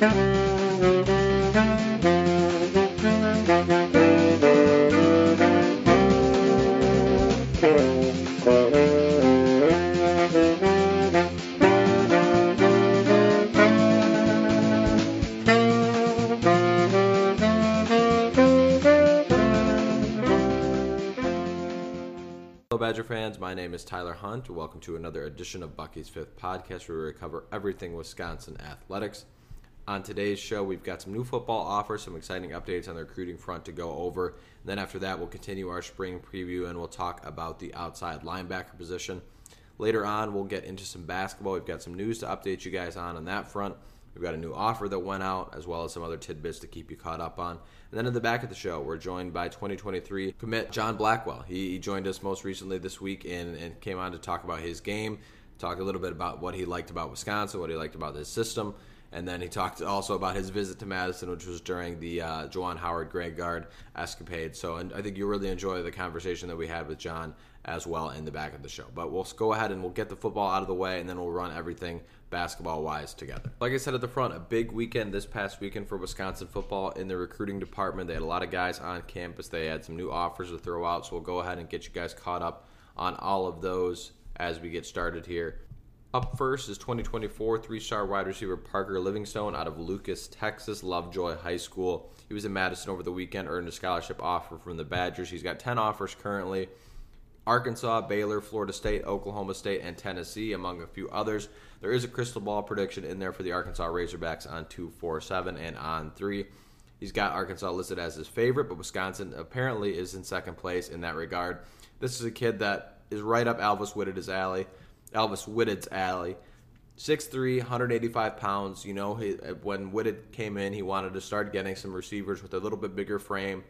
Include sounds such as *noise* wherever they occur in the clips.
Badger fans. My name is Tyler Hunt. Welcome to another edition of Bucky's Fifth Podcast, where we cover everything Wisconsin athletics. On today's show, we've got some new football offers, some exciting updates on the recruiting front to go over. And then after that, we'll continue our spring preview and we'll talk about the outside linebacker position. Later on, we'll get into some basketball. We've got some news to update you guys on on that front. We've got a new offer that went out, as well as some other tidbits to keep you caught up on. And then in the back of the show, we're joined by 2023 commit John Blackwell. He, he joined us most recently this week and, and came on to talk about his game, talk a little bit about what he liked about Wisconsin, what he liked about his system, and then he talked also about his visit to Madison, which was during the uh, Juwan Howard Greg Gard escapade. So and I think you really enjoy the conversation that we had with John as well in the back of the show. But we'll go ahead and we'll get the football out of the way, and then we'll run everything basketball wise together. Like I said at the front, a big weekend this past weekend for Wisconsin football in the recruiting department. They had a lot of guys on campus. They had some new offers to throw out, so we'll go ahead and get you guys caught up on all of those as we get started here. Up first is 2024 three star wide receiver Parker Livingstone out of Lucas, Texas, Lovejoy High School. He was in Madison over the weekend, earned a scholarship offer from the Badgers. He's got 10 offers currently. Arkansas, Baylor, Florida State, Oklahoma State, and Tennessee, among a few others. There is a crystal ball prediction in there for the Arkansas Razorbacks on 2, 4, 7, and on 3. He's got Arkansas listed as his favorite, but Wisconsin apparently is in second place in that regard. This is a kid that is right up Alvis Whitted's alley. Alvis Whitted's alley. 6'3", 185 pounds. You know, he, when Whitted came in, he wanted to start getting some receivers with a little bit bigger frame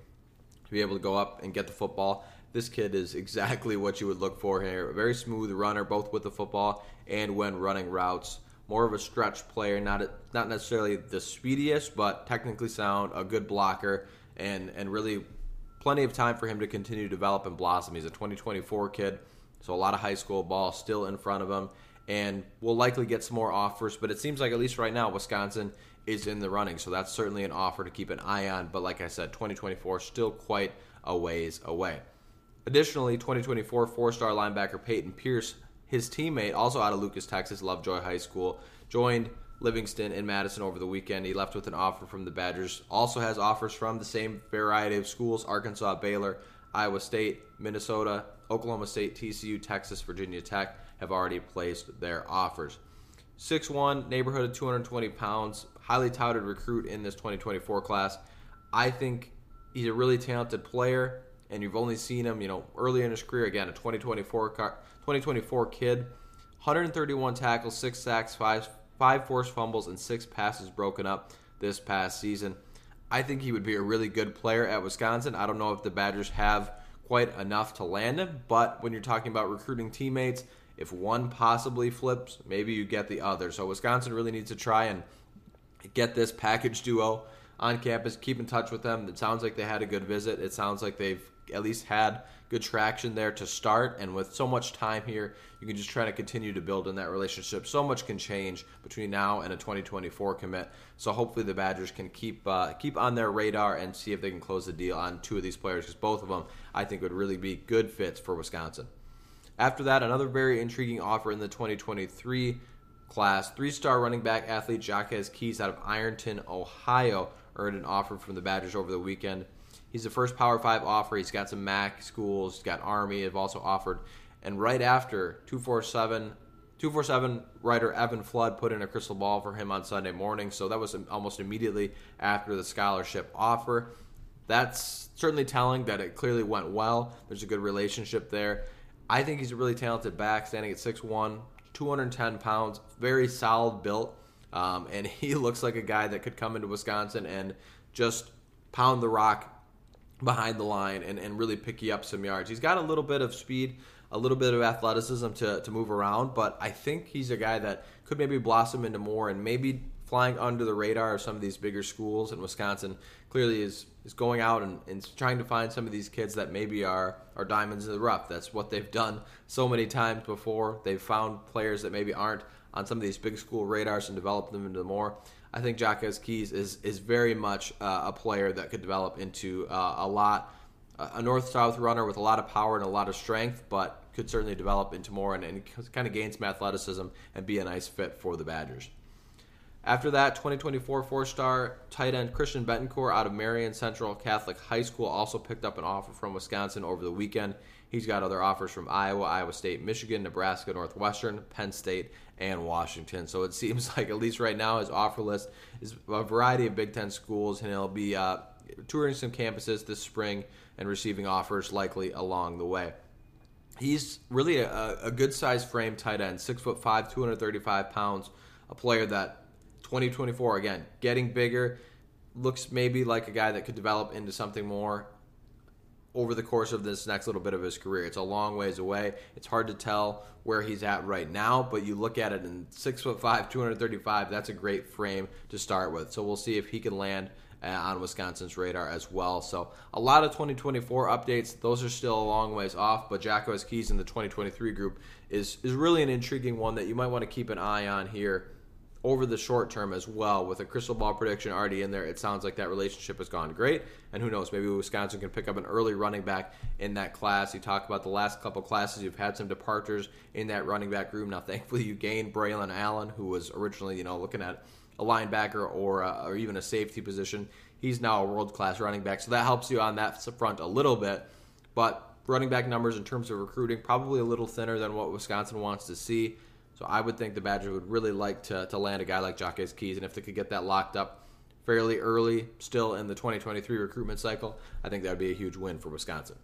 to be able to go up and get the football. This kid is exactly what you would look for here. A very smooth runner, both with the football and when running routes. More of a stretch player, not a, not necessarily the speediest, but technically sound, a good blocker, and and really plenty of time for him to continue to develop and blossom. He's a 2024 kid, so a lot of high school ball still in front of him, and we'll likely get some more offers. But it seems like at least right now, Wisconsin is in the running, so that's certainly an offer to keep an eye on. But like I said, 2024 still quite a ways away. Additionally, 2024 four star linebacker Peyton Pierce, his teammate, also out of Lucas, Texas, Lovejoy High School, joined Livingstone in Madison over the weekend. He left with an offer from the Badgers. Also has offers from the same variety of schools Arkansas, Baylor, Iowa State, Minnesota, Oklahoma State, TCU, Texas, Virginia Tech have already placed their offers. 6'1, neighborhood of 220 pounds, highly touted recruit in this 2024 class. I think he's a really talented player and you've only seen him, you know, early in his career. Again, a 2024 2024 kid, 131 tackles, six sacks, five five forced fumbles, and six passes broken up this past season. I think he would be a really good player at Wisconsin. I don't know if the Badgers have quite enough to land him, but when you're talking about recruiting teammates, if one possibly flips, maybe you get the other. So Wisconsin really needs to try and get this package duo on campus. Keep in touch with them. It sounds like they had a good visit. It sounds like they've at least had good traction there to start. And with so much time here, you can just try to continue to build in that relationship. So much can change between now and a 2024 commit. So hopefully the Badgers can keep uh, keep on their radar and see if they can close the deal on two of these players because both of them I think would really be good fits for Wisconsin. After that, another very intriguing offer in the 2023 class. Three-star running back athlete Jacques Keys out of Ironton, Ohio, earned an offer from the Badgers over the weekend. He's the first Power Five offer. He's got some MAC schools. He's got Army. Have also offered. And right after 247, 247 writer Evan Flood put in a crystal ball for him on Sunday morning. So that was almost immediately after the scholarship offer. That's certainly telling that it clearly went well. There's a good relationship there. I think he's a really talented back, standing at 6'1, 210 pounds, very solid built. Um, and *laughs* he looks like a guy that could come into Wisconsin and just pound the rock behind the line and, and really pick you up some yards. He's got a little bit of speed, a little bit of athleticism to, to move around, but I think he's a guy that could maybe blossom into more and maybe flying under the radar of some of these bigger schools. And Wisconsin clearly is is going out and, and trying to find some of these kids that maybe are are diamonds in the rough. That's what they've done so many times before. They've found players that maybe aren't on some of these big school radars and developed them into more I think Jacques Keys is is very much uh, a player that could develop into uh, a lot a north south runner with a lot of power and a lot of strength, but could certainly develop into more and, and kind of gain some athleticism and be a nice fit for the Badgers. After that, 2024 four star tight end Christian Betancourt out of Marian Central Catholic High School also picked up an offer from Wisconsin over the weekend. He's got other offers from Iowa, Iowa State, Michigan, Nebraska, Northwestern, Penn State, and Washington. So it *laughs* seems like, at least right now, his offer list is a variety of Big Ten schools, and he'll be uh, touring some campuses this spring and receiving offers likely along the way. He's really a, a good sized frame tight end, six foot five, 235 pounds, a player that 2024 again getting bigger, looks maybe like a guy that could develop into something more over the course of this next little bit of his career. It's a long ways away. It's hard to tell where he's at right now, but you look at it in six foot five, 235. That's a great frame to start with. So we'll see if he can land uh, on Wisconsin's radar as well. So a lot of 2024 updates. Those are still a long ways off, but Jacques Keys in the 2023 group is is really an intriguing one that you might want to keep an eye on here over the short term as well. With a crystal ball prediction already in there, it sounds like that relationship has gone great. And who knows, maybe Wisconsin can pick up an early running back in that class. You talk about the last couple classes, you've had some departures in that running back room. Now, *laughs* thankfully, you gained Braylon Allen, who was originally, you know, looking at a linebacker or, a, or even a safety position. He's now a world class running back, so that helps you on that front a little bit. But running back numbers in terms of recruiting, probably a little thinner than what Wisconsin wants to see. So I would think the Badgers would really like to, to land a guy like Jacques Keys, and if they could get that locked up fairly early, still in the 2023 recruitment cycle, I think that would be a huge win for Wisconsin.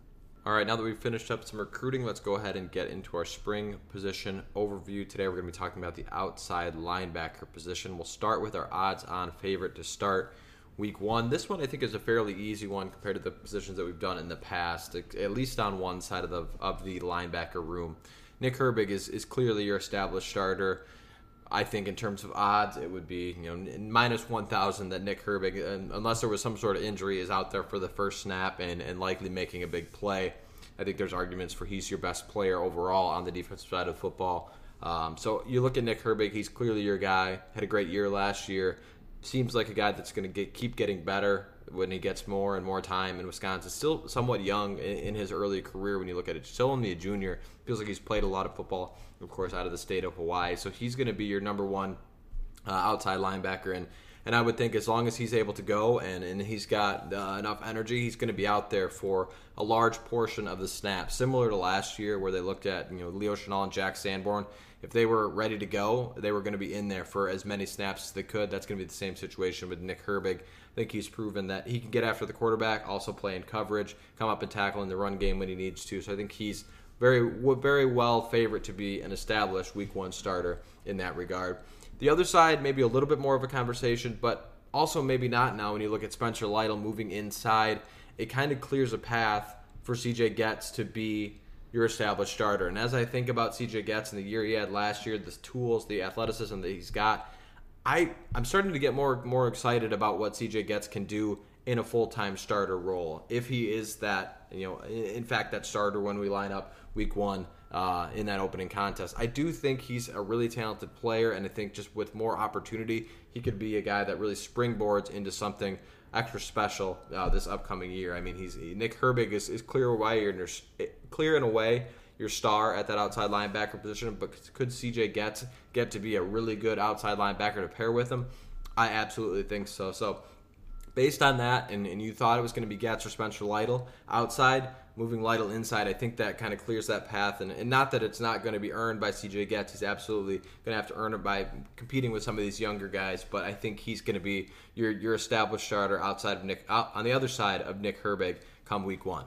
All right, now that we've finished up some recruiting, let's go ahead and get into our spring position overview. Today we're going to be talking about the outside linebacker position. We'll start with our odds on favorite to start week one. This one I think is a fairly easy one compared to the positions that we've done in the past, at least on one side of the, of the linebacker room. Nick Herbig is, is clearly your established starter. I think in terms of odds, it would be you know minus one thousand that Nick Herbig, unless there was some sort of injury, is out there for the first snap and, and likely making a big play. I think there's arguments for he's your best player overall on the defensive side of football. Um, so you look at Nick Herbig; he's clearly your guy. Had a great year last year. Seems like a guy that's going to get, keep getting better when he gets more and more time in Wisconsin. Still somewhat young in, in, his early career when you look at it. Still only a junior. Feels like he's played a lot of football, of course, out of the state of Hawaii. So he's going to be your number one uh, outside linebacker. And, and I would think as long as he's able to go and, and he's got uh, enough energy, he's going to be out there for a large portion of the snap. Similar to last year where they looked at you know Leo Chenal and Jack Sanborn if they were ready to go, they were going to be in there for as many snaps as they could. That's going to be the same situation with Nick Herbig. I think he's proven that he can get after the quarterback, also play in coverage, come up and tackle in the run game when he needs to. So I think he's very, very well favorite to be an established Week One starter in that regard. The other side, maybe a little bit more of a conversation, but also maybe not now when you look at Spencer Lytle moving inside. It kind of clears a path for CJ Goetz to be your established starter. And as I think about CJ Goetz in the year he had last year, the tools, the athleticism that he's got, I I'm starting to get more more excited about what CJ Goetz can do in a full time starter role if he is that you know in fact that starter when we line up week one uh, in that opening contest. I do think he's a really talented player, and I think just with more opportunity, he could be a guy that really springboards into something extra special uh, this upcoming year. I mean, he's Nick Herbig is, is clear away clear in a way your star at that outside linebacker position, but could CJ get get to be a really good outside linebacker to pair with him? I absolutely think so. So based on that, and, and you thought it was going to be Goetz or Spencer Lytle outside, moving Lytle inside, I think that kind of clears that path. And, and not that it's not going to be earned by CJ Goetz. He's absolutely going to have to earn it by competing with some of these younger guys. But I think he's going to be your, your established starter outside of Nick, out, on the other side of Nick Herbig come week one.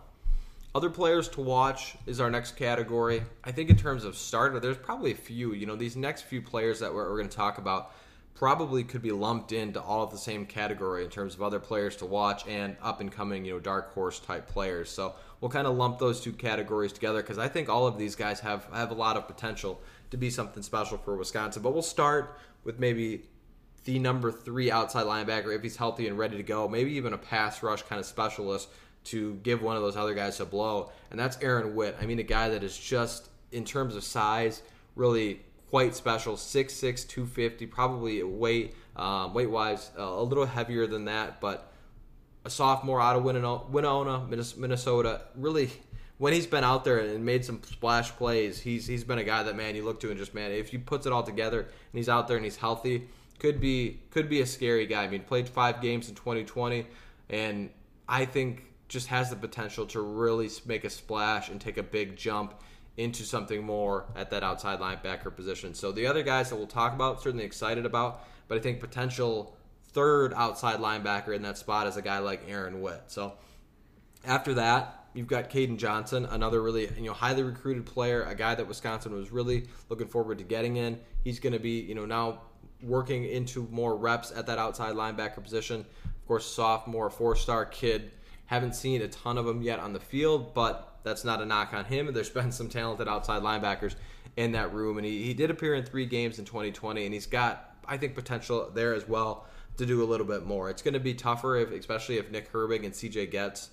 Other players to watch is our next category. I think in terms of starter, there's probably a few. You know, these next few players that we're, we're going to talk about probably could be lumped into all of the same category in terms of other players to watch and up and coming, you know, dark horse type players. So we'll kind of lump those two categories together because I think all of these guys have have a lot of potential to be something special for Wisconsin. But we'll start with maybe the number three outside linebacker if he's healthy and ready to go, maybe even a pass rush kind of specialist to give one of those other guys a blow, and that's Aaron Witt. I mean, a guy that is just in terms of size really quite special. 6'6", 250, probably weight um, weight wise uh, a little heavier than that, but a sophomore out of Winona, Minnesota. Really, when he's been out there and made some splash plays, he's he's been a guy that man you look to and just man, if he puts it all together and he's out there and he's healthy, could be could be a scary guy. I mean, played five games in 2020, and I think just has the potential to really make a splash and take a big jump into something more at that outside linebacker position. So the other guys that we'll talk about, certainly excited about, but I think potential third outside linebacker in that spot is a guy like Aaron Witt. So after that, you've got Caden Johnson, another really you know highly recruited player, a guy that Wisconsin was really looking forward to getting in. He's going to be you know now working into more reps at that outside linebacker position. Of course, sophomore, four-star kid. Haven't seen a ton of them yet on the field, but that's not a knock on him. *laughs* There's been some talented outside linebackers in that room, and he, he did appear in three games in 2020, and he's got I think potential there as well to do a little bit more. It's going to be tougher, if, especially if Nick Herbig and CJ Goetz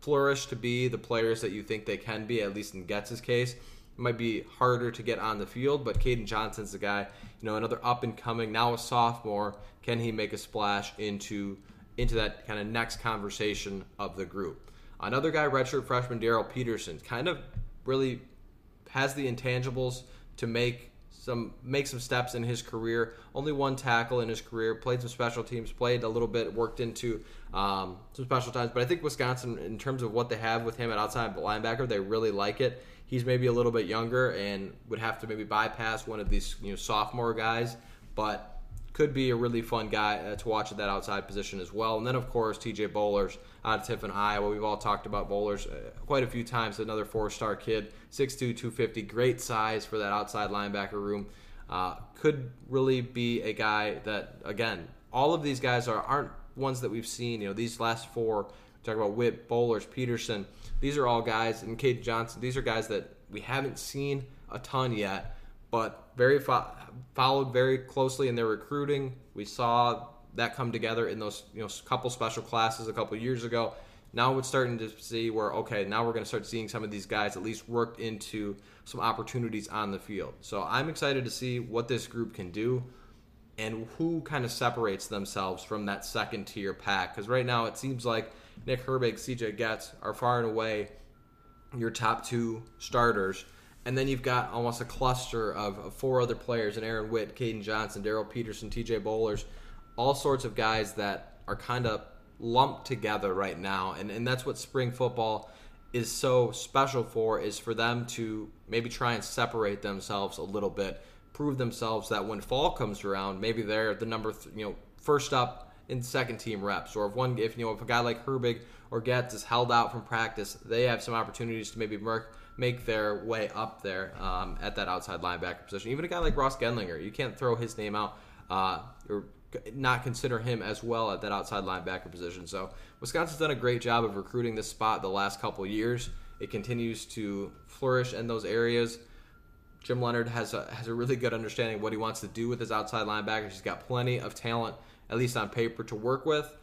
flourish to be the players that you think they can be, at least in Goetz's case. It might be harder to get on the field, but Caden Johnson's the guy, you know, another up and coming, now a sophomore. Can he make a splash into into that kind of next conversation of the group? Another guy, redshirt freshman Daryl Peterson, kind of really has the intangibles to make some make some steps in his career. Only one tackle in his career. Played some special teams. Played a little bit. Worked into um, some special times. But I think Wisconsin, in terms of what they have with him at outside linebacker, they really like it. He's maybe a little bit younger and would have to maybe bypass one of these you know sophomore guys, but could be a really fun guy uh, to watch at that outside position as well. And then, of course, TJ Bollers out of Tiffin, Iowa. We've all talked about Bollers uh, quite a few times. Another four star kid, 6'2, 250, great size for that outside linebacker room. Uh, could really be a guy that, again, all of these guys are, aren't ones that we've seen. You know, these last four, talk about Witt, Bollers, Peterson, these are all guys, and Kate Johnson, these are guys that we haven't seen a ton yet but very fo- followed very closely in their recruiting. We saw that come together in those you know couple special classes a couple years ago. Now we're starting to see where okay, now we're going to start seeing some of these guys at least worked into some opportunities on the field. So I'm excited to see what this group can do and who kind of separates themselves from that second tier pack. Because right now it seems like Nick Herbig, CJ Goetz are far and away your top two starters and then you've got almost a cluster of, of four other players: and Aaron Witt, Caden Johnson, Daryl Peterson, T.J. Bollers, all sorts of guys that are kind of lumped together right now, and and that's what spring football is so special for is for them to maybe try and separate themselves a little bit, prove themselves that when fall comes around, maybe they're the number th- you know first up in second team reps, or if one if you know if a guy like Herbig or Goetz is held out from practice, they have some opportunities to maybe work make their way up there um, at that outside linebacker position. Even a guy like Ross Gendlinger, you can't throw his name out uh, or not consider him as well at that outside linebacker position. So Wisconsin's done a great job of recruiting this spot the last couple years. It continues to flourish in those areas. Jim Leonhard has a, has a really good understanding of what he wants to do with his outside linebackers. He's got plenty of talent, at least on paper, to work with.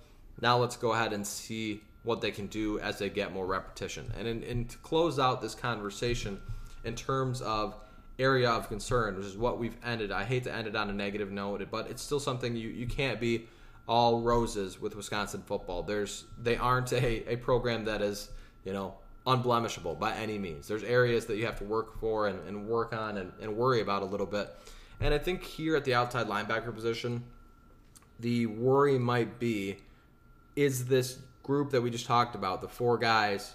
Now let's go ahead and see what they can do as they get more repetition. And, in, to close out this conversation in terms of area of concern, which is what we've ended. I hate to end it on a negative note, but it's still something you, you can't be all roses with Wisconsin football. There's they aren't a, a program that is, you know, unblemishable by any means. There's areas that you have to work for and, and work on and, and worry about a little bit. And I think here at the outside linebacker position, the worry might be is this group that we just talked about, the four guys,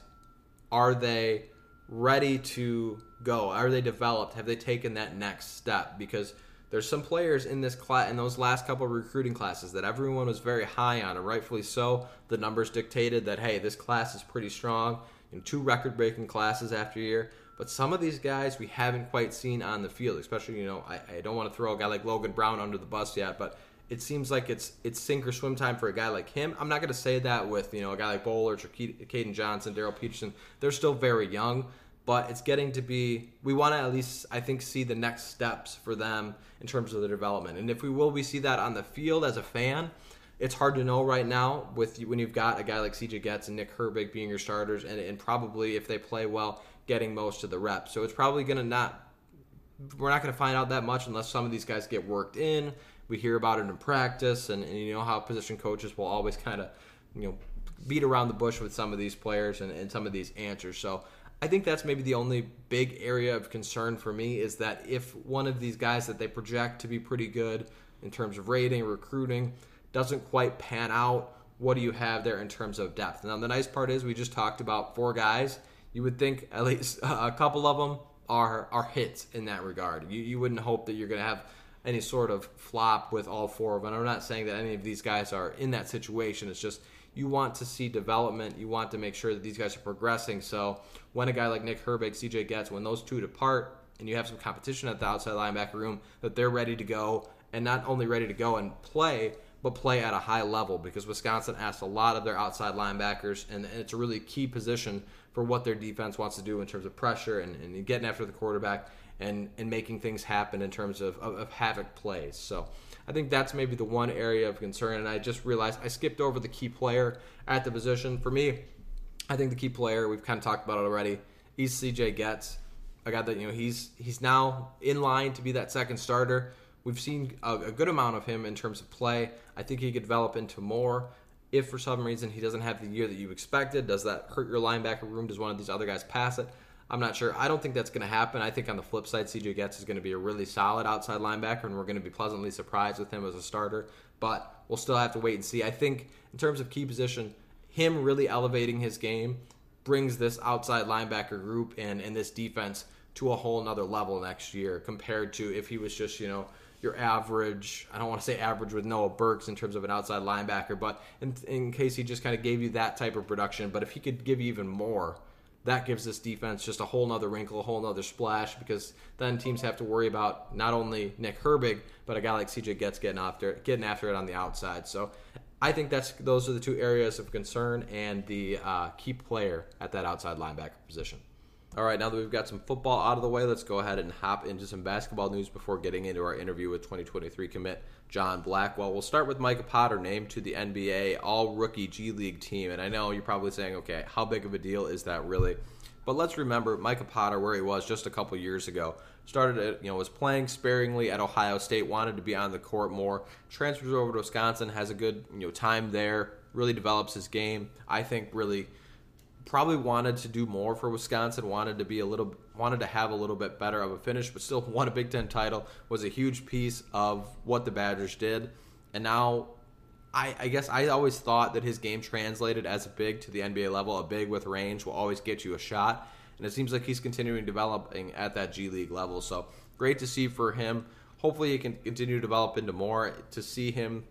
are they ready to go? Are they developed? Have they taken that next step? Because there's some players in this class in those last couple recruiting classes that everyone was very high on, and rightfully so. The numbers dictated that hey, this class is pretty strong. Know, two record-breaking classes after year. But some of these guys we haven't quite seen on the field, especially you know I, I don't want to throw a guy like Logan Brown under the bus yet, but it seems like it's it's sink or swim time for a guy like him. I'm not going to say that with you know a guy like Bollers or Caden Johnson, Daryl Peterson. They're still very young, but it's getting to be. We want to at least I think see the next steps for them in terms of the development. And if we will, we see that on the field as a fan. It's hard to know right now with when you've got a guy like CJ Goetz and Nick Herbig being your starters, and, and probably if they play well, getting most of the reps. So it's probably going to not we're not going to find out that much unless some of these guys get worked in. We hear about it in practice, and, and you know how position coaches will always kind of, you know, beat around the bush with some of these players and, and some of these answers. So I think that's maybe the only big area of concern for me is that if one of these guys that they project to be pretty good in terms of rating, recruiting, doesn't quite pan out, what do you have there in terms of depth? Now, the nice part is we just talked about four guys. You would think at least *laughs* a couple of them are are hits in that regard. You, you wouldn't hope that you're going to have any sort of flop with all four of them. I'm not saying that any of these guys are in that situation. It's just you want to see development. You want to make sure that these guys are progressing. So when a guy like Nick Herbig, CJ Goetz, when those two depart and you have some competition at the outside linebacker room, that they're ready to go and not only ready to go and play, but play at a high level because Wisconsin asks a lot of their outside linebackers, and, it's a really key position for what their defense wants to do in terms of pressure and, and getting after the quarterback and, and making things happen in terms of, of, of havoc plays. So I think that's maybe the one area of concern. And I just realized I skipped over the key player at the position. For me, I think the key player we've kind of talked about it already. He's CJ Goetz. I got that. You know, he's he's now in line to be that second starter. We've seen a, a, good amount of him in terms of play. I think he could develop into more. If for some reason he doesn't have the year that you expected, does that hurt your linebacker room? Does one of these other guys pass it? I'm not sure. I don't think that's going to happen. I think on the flip side, CJ Goetz is going to be a really solid outside linebacker, and we're going to be pleasantly surprised with him as a starter. But we'll still have to wait and see. I think in terms of key position, him really elevating his game brings this outside linebacker group and, and this defense to a whole nother level next year compared to if he was just, you know, your average, I don't want to say average with Noah Burks in terms of an outside linebacker, but in, in case he just kind of gave you that type of production, but if he could give you even more, that gives this defense just a whole nother wrinkle, a whole nother splash because then teams have to worry about not only Nick Herbig, but a guy like CJ Goetz getting after getting after it on the outside. So I think that's those are the two areas of concern and the uh, key player at that outside linebacker position. All right, now that we've got some football out of the way, let's go ahead and hop into some basketball news before getting into our interview with 2023 commit John Blackwell. We'll start with Micah Potter, named to the NBA All Rookie G League team. And I know you're probably saying, okay, how big of a deal is that really? But let's remember Micah Potter, where he was just a couple years ago, started at, you know was playing sparingly at Ohio State, wanted to be on the court more, transfers over to Wisconsin, has a good you know time there, really develops his game. I think really probably wanted to do more for Wisconsin, wanted to be a little wanted to have a little bit better of a finish, but still *laughs* won a Big Ten title, was a huge piece of what the Badgers did. And now I, I, guess I always thought that his game translated as a big to the NBA level. A big with range will always get you a shot. And it seems like he's continuing developing at that G League level. So great to see for him. Hopefully he can continue to develop into more. To see him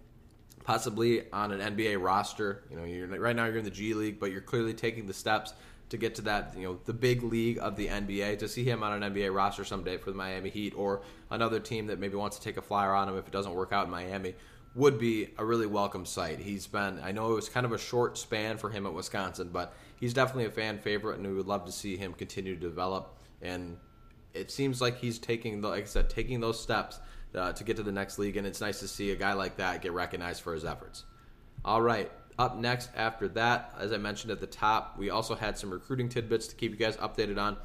possibly on an NBA roster. You know, you're right now you're in the G League, but you're clearly taking the steps to get to that, you know, the big league of the NBA. To see him on an NBA roster someday for the Miami Heat or another team that maybe wants to take a flyer on him if it doesn't work out in Miami would be a really welcome sight. He's been, I know it was kind of a short span for him at Wisconsin, but he's definitely a fan favorite, and we would love to see him continue to develop. And it seems like he's taking, the, like I said, taking those steps uh, to get to the next league, and it's nice to see a guy like that get recognized for his efforts. All right, up next after that, as I mentioned at the top, we also had some recruiting tidbits to keep you guys updated on.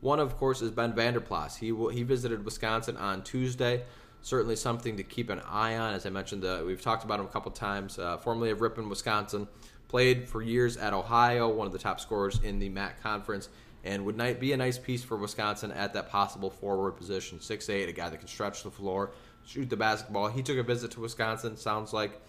One, of course, is Ben Vander Plas. He he visited Wisconsin on Tuesday. Certainly something to keep an eye on. As I mentioned, uh, we've talked about him a couple times. Uh, formerly of Ripon, Wisconsin, played for years at Ohio, one of the top scorers in the MAC conference and would be a nice piece for Wisconsin at that possible forward position. Six eight, a guy that can stretch the floor, shoot the basketball. He took a visit to Wisconsin. Sounds like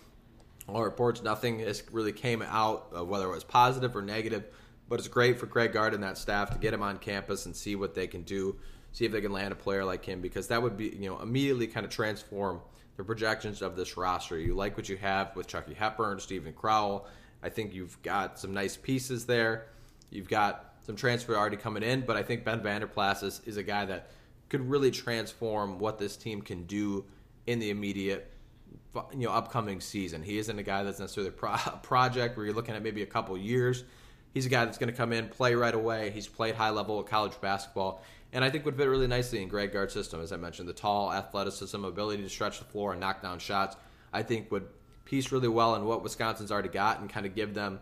all reports, nothing has really came out of whether it was positive or negative. But it's great for Greg Gard and that staff to get him on campus and see what they can do, see if they can land a player like him, because that would be you know immediately kind of transform the projections of this roster. You like what you have with Chucky Hepburn, Steven Crowl. I think you've got some nice pieces there. You've got some transfer already coming in, but I think Ben Vanderplas is, is a guy that could really transform what this team can do in the immediate you know upcoming season. He isn't a guy that's necessarily a pro- *laughs* project where you're looking at maybe a couple years. He's a guy that's going to come in, play right away. He's played high level college basketball, and I think would fit really nicely in Greg Gard's system. As I mentioned, the tall athleticism, ability to stretch the floor and knock down shots, I think would piece really well in what Wisconsin's already got and kind of give them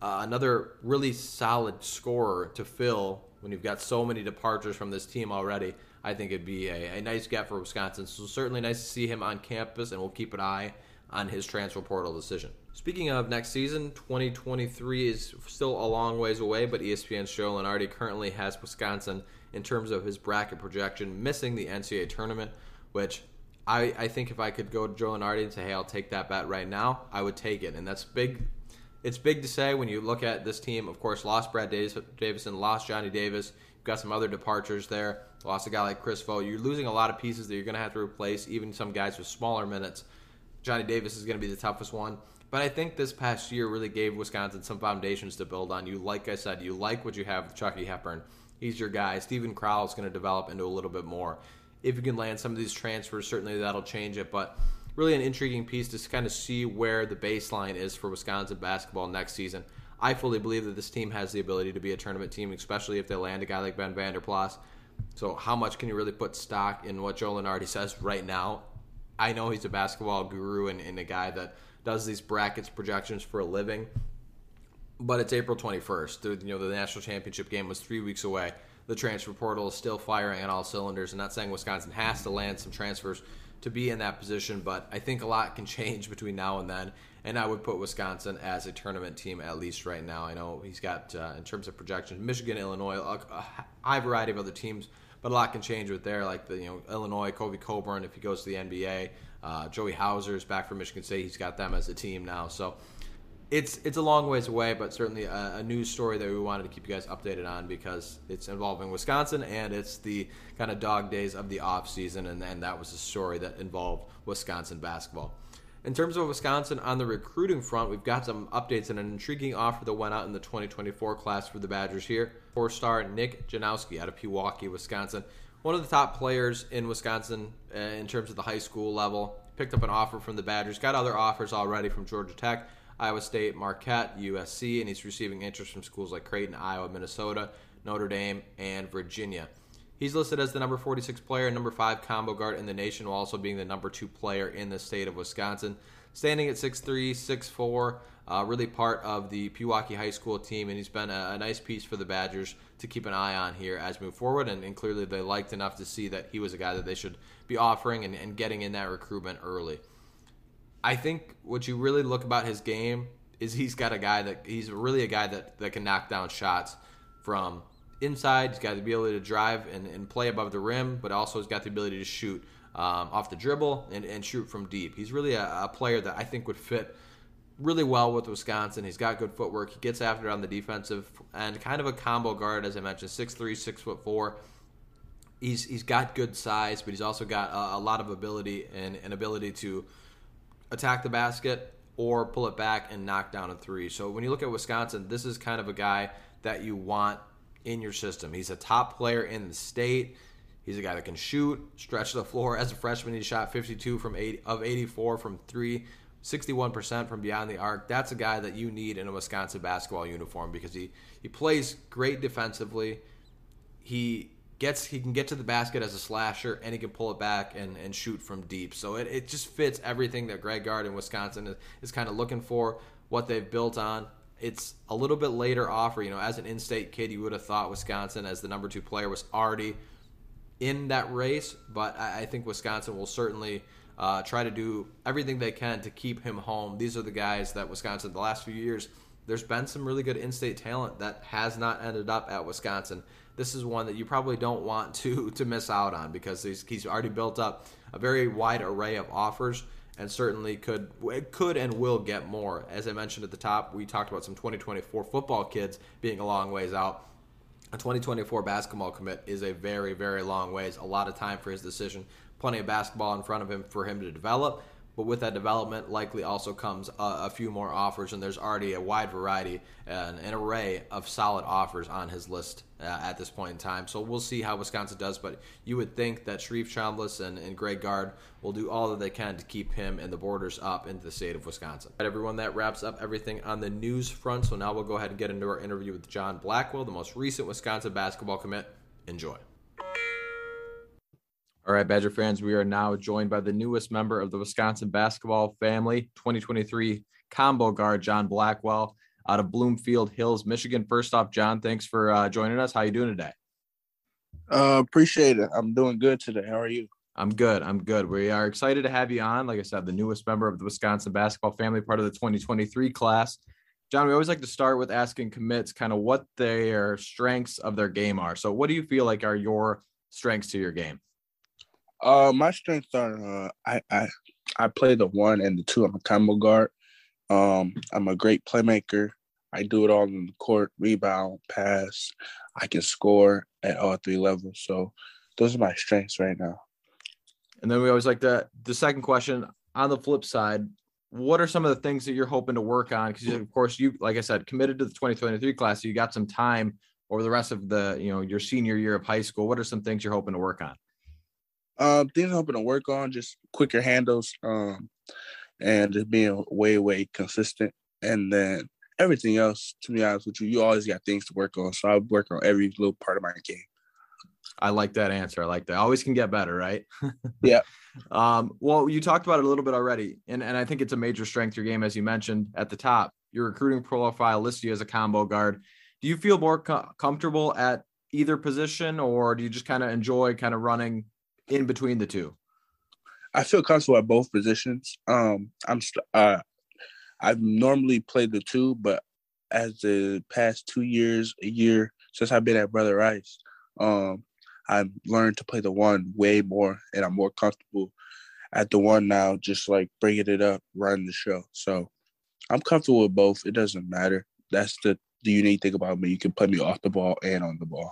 uh, another really solid scorer to fill when you've got so many departures from this team already. I think it'd be a, a nice get for Wisconsin. So certainly nice to see him on campus, and we'll keep an eye on his transfer portal decision. Speaking of next season, 2023 is still a long ways away, but ESPN's Joe Lunardi currently has Wisconsin in terms of his bracket projection, missing the NCAA tournament, which I, I think if I could go to Joe Lunardi and say, hey, I'll take that bet right now, I would take it. And that's big. It's big to say when you look at this team. Of course, lost Brad Davison, lost Johnny Davis. You've got some other departures there. Lost a guy like Chris Vogt. You're losing a lot of pieces that you're going to have to replace, even some guys with smaller minutes. Johnny Davis is going to be the toughest one. But I think this past year really gave Wisconsin some foundations to build on. You, like I said, you like what you have with Chucky Hepburn. He's your guy. Steven Crowl is going to develop into a little bit more. If you can land some of these transfers, certainly that'll change it. But really an intriguing piece to kind of see where the baseline is for Wisconsin basketball next season. I fully believe that this team has the ability to be a tournament team, especially if they land a guy like Ben Vanderplas. So, how much can you really put stock in what Joe Lunardi says right now? I know he's a basketball guru and, and a guy that does these brackets projections for a living. But it's April 21st. The, you know, the national championship game was three weeks away. The transfer portal is still firing on all cylinders. I'm not saying Wisconsin has to land some transfers to be in that position, but I think a lot can change between now and then. And I would put Wisconsin as a tournament team at least right now. I know he's got, uh, in terms of projections, Michigan, Illinois, a, high variety of other teams, but a lot can change with there. Like the you know Illinois, Kofi Cockburn, if he goes to the NBA, uh, Joey Hauser is back from Michigan State. He's got them as a team now. So it's it's a long ways away, but certainly a, a, news story that we wanted to keep you guys updated on because it's involving Wisconsin and it's the kind of dog days of the off season, and, and that was a story that involved Wisconsin basketball. In terms of Wisconsin on the recruiting front, we've got some updates and an intriguing offer that went out in the 2024 class for the Badgers here. Four-star Nick Janowski out of Pewaukee, Wisconsin, one of the top players in Wisconsin uh, in terms of the high school level. Picked up an offer from the Badgers, got other offers already from Georgia Tech Iowa State, Marquette, USC, and he's receiving interest from schools like Creighton, Iowa, Minnesota, Notre Dame, and Virginia. He's listed as the number 46 player, number 5 combo guard in the nation, while also being the number 2 player in the state of Wisconsin. Standing at 6'3, 6'4, uh, really part of the Pewaukee High School team, and he's been a, a, nice piece for the Badgers to keep an eye on here as move forward. And, and, clearly, they liked enough to see that he was a guy that they should be offering and, and getting in that recruitment early. I think what you really look about his game is he's got a guy that he's really a guy that, that can knock down shots from inside. He's got the ability to drive and, and play above the rim, but also he's got the ability to shoot um, off the dribble and, and shoot from deep. He's really a, a, player that I think would fit really well with Wisconsin. He's got good footwork. He gets after it on the defensive and kind of a combo guard, as I mentioned, six three, six foot four. He's he's got good size, but he's also got a, a lot of ability and an ability to attack the basket or pull it back and knock down a three. So when you look at Wisconsin, this is kind of a guy that you want in your system. He's a top player in the state. He's a guy that can shoot, stretch the floor. As a freshman, he shot 52 from 8 of 84 from 3, 61% from beyond the arc. That's a guy that you need in a Wisconsin basketball uniform because he he plays great defensively. He gets he can get to the basket as a slasher and he can pull it back and, and shoot from deep. So it, it just fits everything that Greg Gard in Wisconsin is, is kind of looking for, what they've built on. It's a little bit later offer. You know, as an in-state kid, you would have thought Wisconsin as the number two player was already in that race, but I, I think Wisconsin will certainly uh, try to do everything they can to keep him home. These are the guys that Wisconsin the last few years. There's been some really good in-state talent that has not ended up at Wisconsin this is one that you probably don't want to *laughs* to miss out on because he's, he's already built up a very wide array of offers and certainly could could and will get more. As I mentioned at the top, we talked about some 2024 football kids being a long ways out. A 2024 basketball commit is a very very long ways. A lot of time for his decision. Plenty of basketball in front of him for him to develop. But with that development, likely also comes a, a few more offers, and there's already a wide variety and an array of solid offers on his list uh, at this point in time. So we'll see how Wisconsin does, but you would think that Sharif Chambliss and, and Greg Gard will do all that they can to keep him and the borders up into the state of Wisconsin. Everyone, that wraps up everything on the news front. So now we'll go ahead and get into our interview with John Blackwell, the most recent Wisconsin basketball commit. Enjoy. All right, Badger fans, we are now joined by the newest member of the Wisconsin basketball family, 2023 combo guard John Blackwell. out of Bloomfield Hills, Michigan. First off, John, thanks for uh, joining us. How are you doing today? Uh, appreciate it. I'm doing good today. How are you? I'm good. I'm good. We are excited to have you on. Like I said, the newest member of the Wisconsin basketball family, part of the 2023 class. John, we always like to start with asking commits kind of what their strengths of their game are. So, what do you feel like are your strengths to your game? Uh, my strengths are uh, I, I I play the one and the two. I'm a combo guard. Um, I'm a great playmaker. I do it all in the court, rebound, pass. I can score at all three levels. So those are my strengths right now. And then we always like to the second question on the flip side, what are some of the things that you're hoping to work on? Because of course you, like I said, committed to the 2023 class. So you got some time over the rest of the, you know, your senior year of high school. What are some things you're hoping to work on? Um, things I'm hoping to work on, just quicker handles, um, and just being way, way consistent. And then everything else, to be honest with you, you always got things to work on. So I work on every little part of my game. I like that answer. I like that. Always can get better, right? *laughs* yeah. Um, well, you talked about it a little bit already, and, and I think it's a major strength your game, as you mentioned at the top. Your recruiting profile lists you as a combo guard. Do you feel more co- comfortable at either position, or do you just kind of enjoy kind of running in between the two? I feel comfortable at both positions. Um, I'm uh, I've normally played the two, but as the past two years, a year since I've been at Brother Rice, um, I've learned to play the one way more, and I'm more comfortable at the one now, just like bringing it up, running the show. So I'm comfortable with both. It doesn't matter. That's the the unique thing about me. You can put me off the ball and on the ball.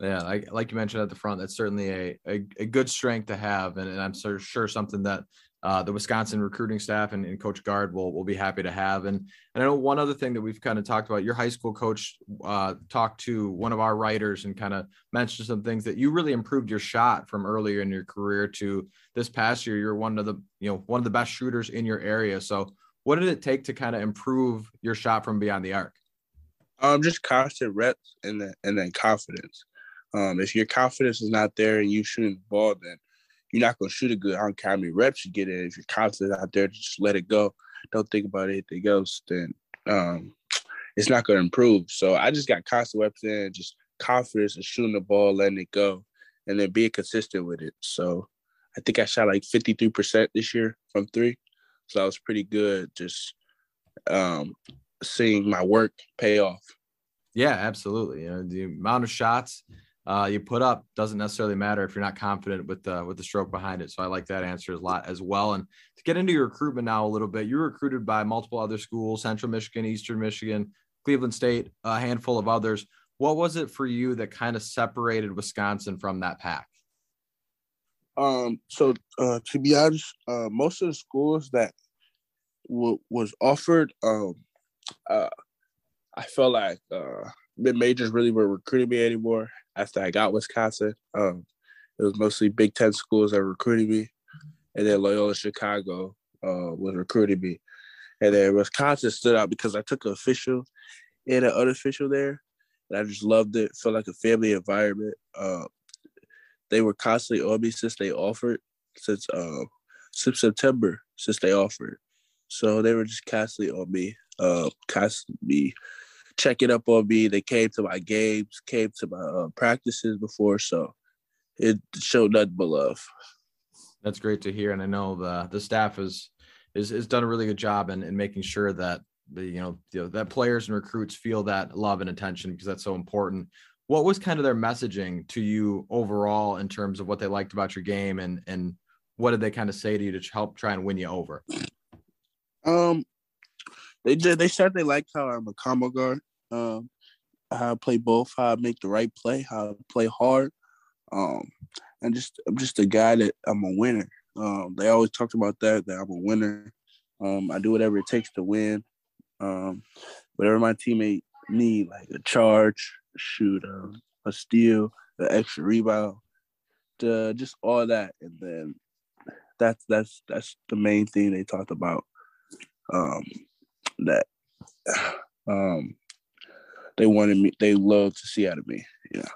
Yeah, like, like you mentioned at the front, that's certainly a, a, a good strength to have, and, and I'm sure, sure something that uh, the Wisconsin recruiting staff and, and, Coach Gard will will be happy to have. And, and I know one other thing that we've kind of talked about. Your high school coach uh, talked to one of our writers and kind of mentioned some things that you really improved your shot from earlier in your career to this past year. You're one of the you know one of the best shooters in your area. So what did it take to kind of improve your shot from beyond the arc? Um, just constant reps and then and then confidence. Um, if your confidence is not there and you shooting the ball, then you're not gonna shoot it good. I don't care how many reps you get in. If your confidence out there, just let it go. Don't think about anything else. Then um, it's not gonna improve. So I just got constant reps in, just confidence and shooting the ball, letting it go, and then being consistent with it. So I think I shot like 53% this year from three. So I was pretty good. Just um, seeing my work pay off. Yeah, absolutely. You know, the amount of shots uh, you put up doesn't necessarily matter if you're not confident with the with the stroke behind it. So I like that answer a lot as well. And to get into your recruitment now a little bit, you're recruited by multiple other schools: Central Michigan, Eastern Michigan, Cleveland State, a handful of others. What was it for you that kind of separated Wisconsin from that pack? Um, so uh, to be honest, uh, most of the schools that w- was offered, um, uh, I felt like uh, mid majors really weren't recruiting me anymore after I got Wisconsin. Um, it was mostly Big Ten schools that were recruiting me, and then Loyola Chicago uh, was recruiting me, and then Wisconsin stood out because I took an official and an unofficial there, and I just loved it. Felt like a family environment. Uh, they were constantly on me since they offered, since uh, since September, since they offered. So they were just constantly on me, uh, constantly checking up on me. They came to my games, came to my uh, practices before, so it showed nothing but love. That's great to hear, and I know the the staff is is has done a really good job in, in making sure that the you know, you know that players and recruits feel that love and attention because that's so important. What was kind of their messaging to you overall in terms of what they liked about your game, and and what did they kind of say to you to help try and win you over? Um, they did. They said they liked how I'm a combo guard. Um, how I play both, how I make the right play, how I play hard. Um, and just I'm just a guy that I'm a winner. Um, they always talked about that that I'm a winner. Um, I do whatever it takes to win. Um, whatever my teammate need, like a charge, shoot, um, a steal, an extra rebound, to just all that, and then that's that's that's the main thing they talked about. Um, that um they wanted me they love to see out of me. Yeah.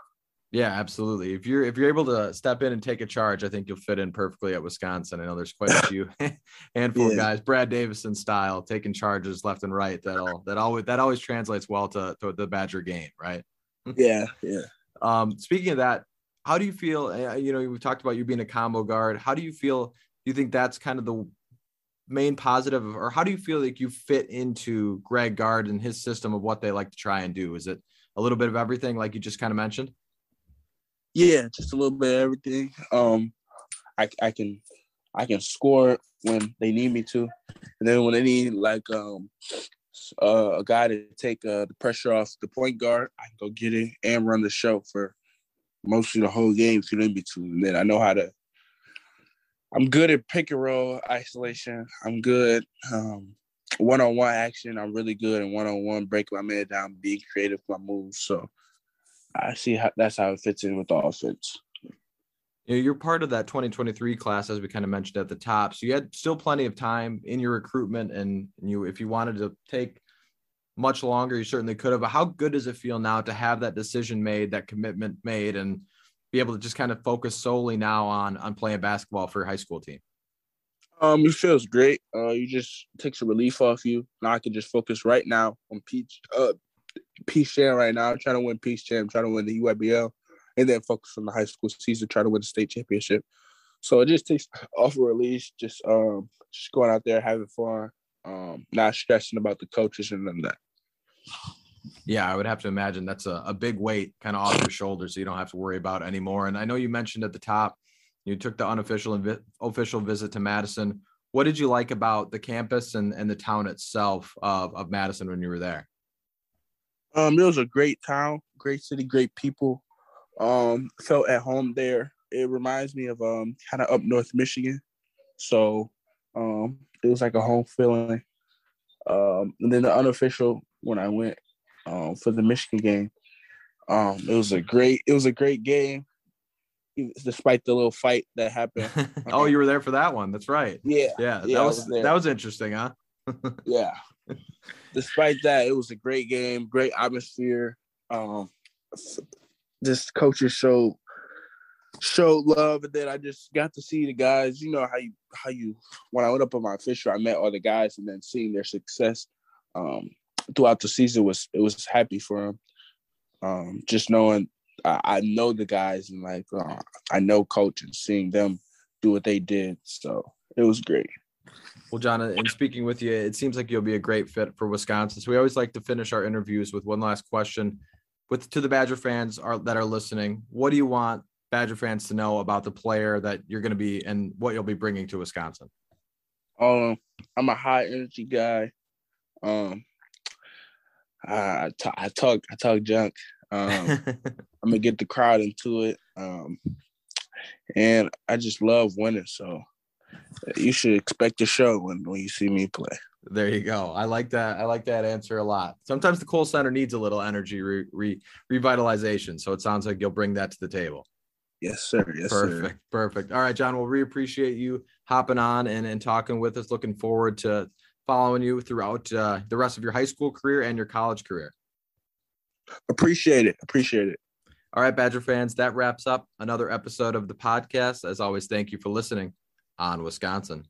Yeah, absolutely. If you're if you're able to step in and take a charge, I think you'll fit in perfectly at Wisconsin. I know there's quite a few *laughs* handful yeah. of guys, Brad Davison style, taking charges left and right. That'll that always that always translates well to, to the Badger game, right? *laughs* Yeah, yeah. Um, speaking of that, how do you feel? Uh, you know, we've talked about you being a combo guard. How do you feel? Do you think that's kind of the main positive, or how do you feel like you fit into Greg Gard and his system of what they like to try and do? Is it a little bit of everything, like you just kind of mentioned? Yeah, just a little bit of everything. Um, I I can I can score when they need me to, and then when they need like um uh, a guy to take uh, the pressure off the point guard, I can go get it and run the show for mostly the whole game if you need me to. And then I know how to. I'm good at pick and roll isolation. I'm good um, one-on-one action. I'm really good in one-on-one break my man down, being creative with my moves. So I see how that's how it fits in with the offense. You're part of that 2023 class, as we kind of mentioned at the top. So you had still plenty of time in your recruitment, and you, if you wanted to take much longer, you certainly could have. But how good does it feel now to have that decision made, that commitment made, and be able to just kind of focus solely now on on playing basketball for your high school team? Um, it feels great. Uh, you just takes a relief off you. Now I can just focus right now on Peach, uh, Peach Jam right now. I'm trying to win Peach Jam, trying to win the EYBL, and then focus on the high school season, trying to win the state championship. So it just takes off a release, just um, just going out there having fun, um, not stressing about the coaches and none that. Yeah, I would have to imagine that's a, a big weight kind of off your shoulders, so you don't have to worry about anymore. And I know you mentioned at the top you took the unofficial and vi- official visit to Madison. What did you like about the campus and, and the town itself of, of Madison when you were there? Um, it was a great town, great city, great people. Um, felt at home there. It reminds me of um kind of up north Michigan. So um it was like a home feeling. Um, and then the unofficial when I went um for the Michigan game. Um, it was a great it was a great game despite the little fight that happened. *laughs* oh, you were there for that one. That's right. Yeah. Yeah. yeah that was, was that was interesting, huh? *laughs* yeah. Despite that, it was a great game, great atmosphere. Um, this coaches showed showed love, and then I just got to see the guys. You know how you how you when I went up on my official, I met all the guys, and then seeing their success um, throughout the season was it was happy for him. Um, just knowing I, I know the guys and like uh, I know coach and seeing them do what they did. So it was great. Well, John, and speaking with you, it seems like you'll be a great fit for Wisconsin. So we always like to finish our interviews with one last question. With to the Badger fans are, that are listening, what do you want Badger fans to know about the player that you're going to be and what you'll be bringing to Wisconsin? Um, I'm a high energy guy. Um, I, I talk I talk junk. Um, *laughs* I'm gonna get the crowd into it. Um, and I just love winning, so you should expect a show when, when you see me play. There you go. I like that. I like that answer a lot. Sometimes the Kohl Center needs a little energy re, re, revitalization, so it sounds like you'll bring that to the table. Yes, sir. Yes, perfect, sir. perfect. All right, John. Well, we appreciate you hopping on and, and talking with us. Looking forward to following you throughout uh, the rest of your high school career and your college career. Appreciate it. Appreciate it. All right, Badger fans, that wraps up another episode of the podcast. As always, thank you for listening on Wisconsin.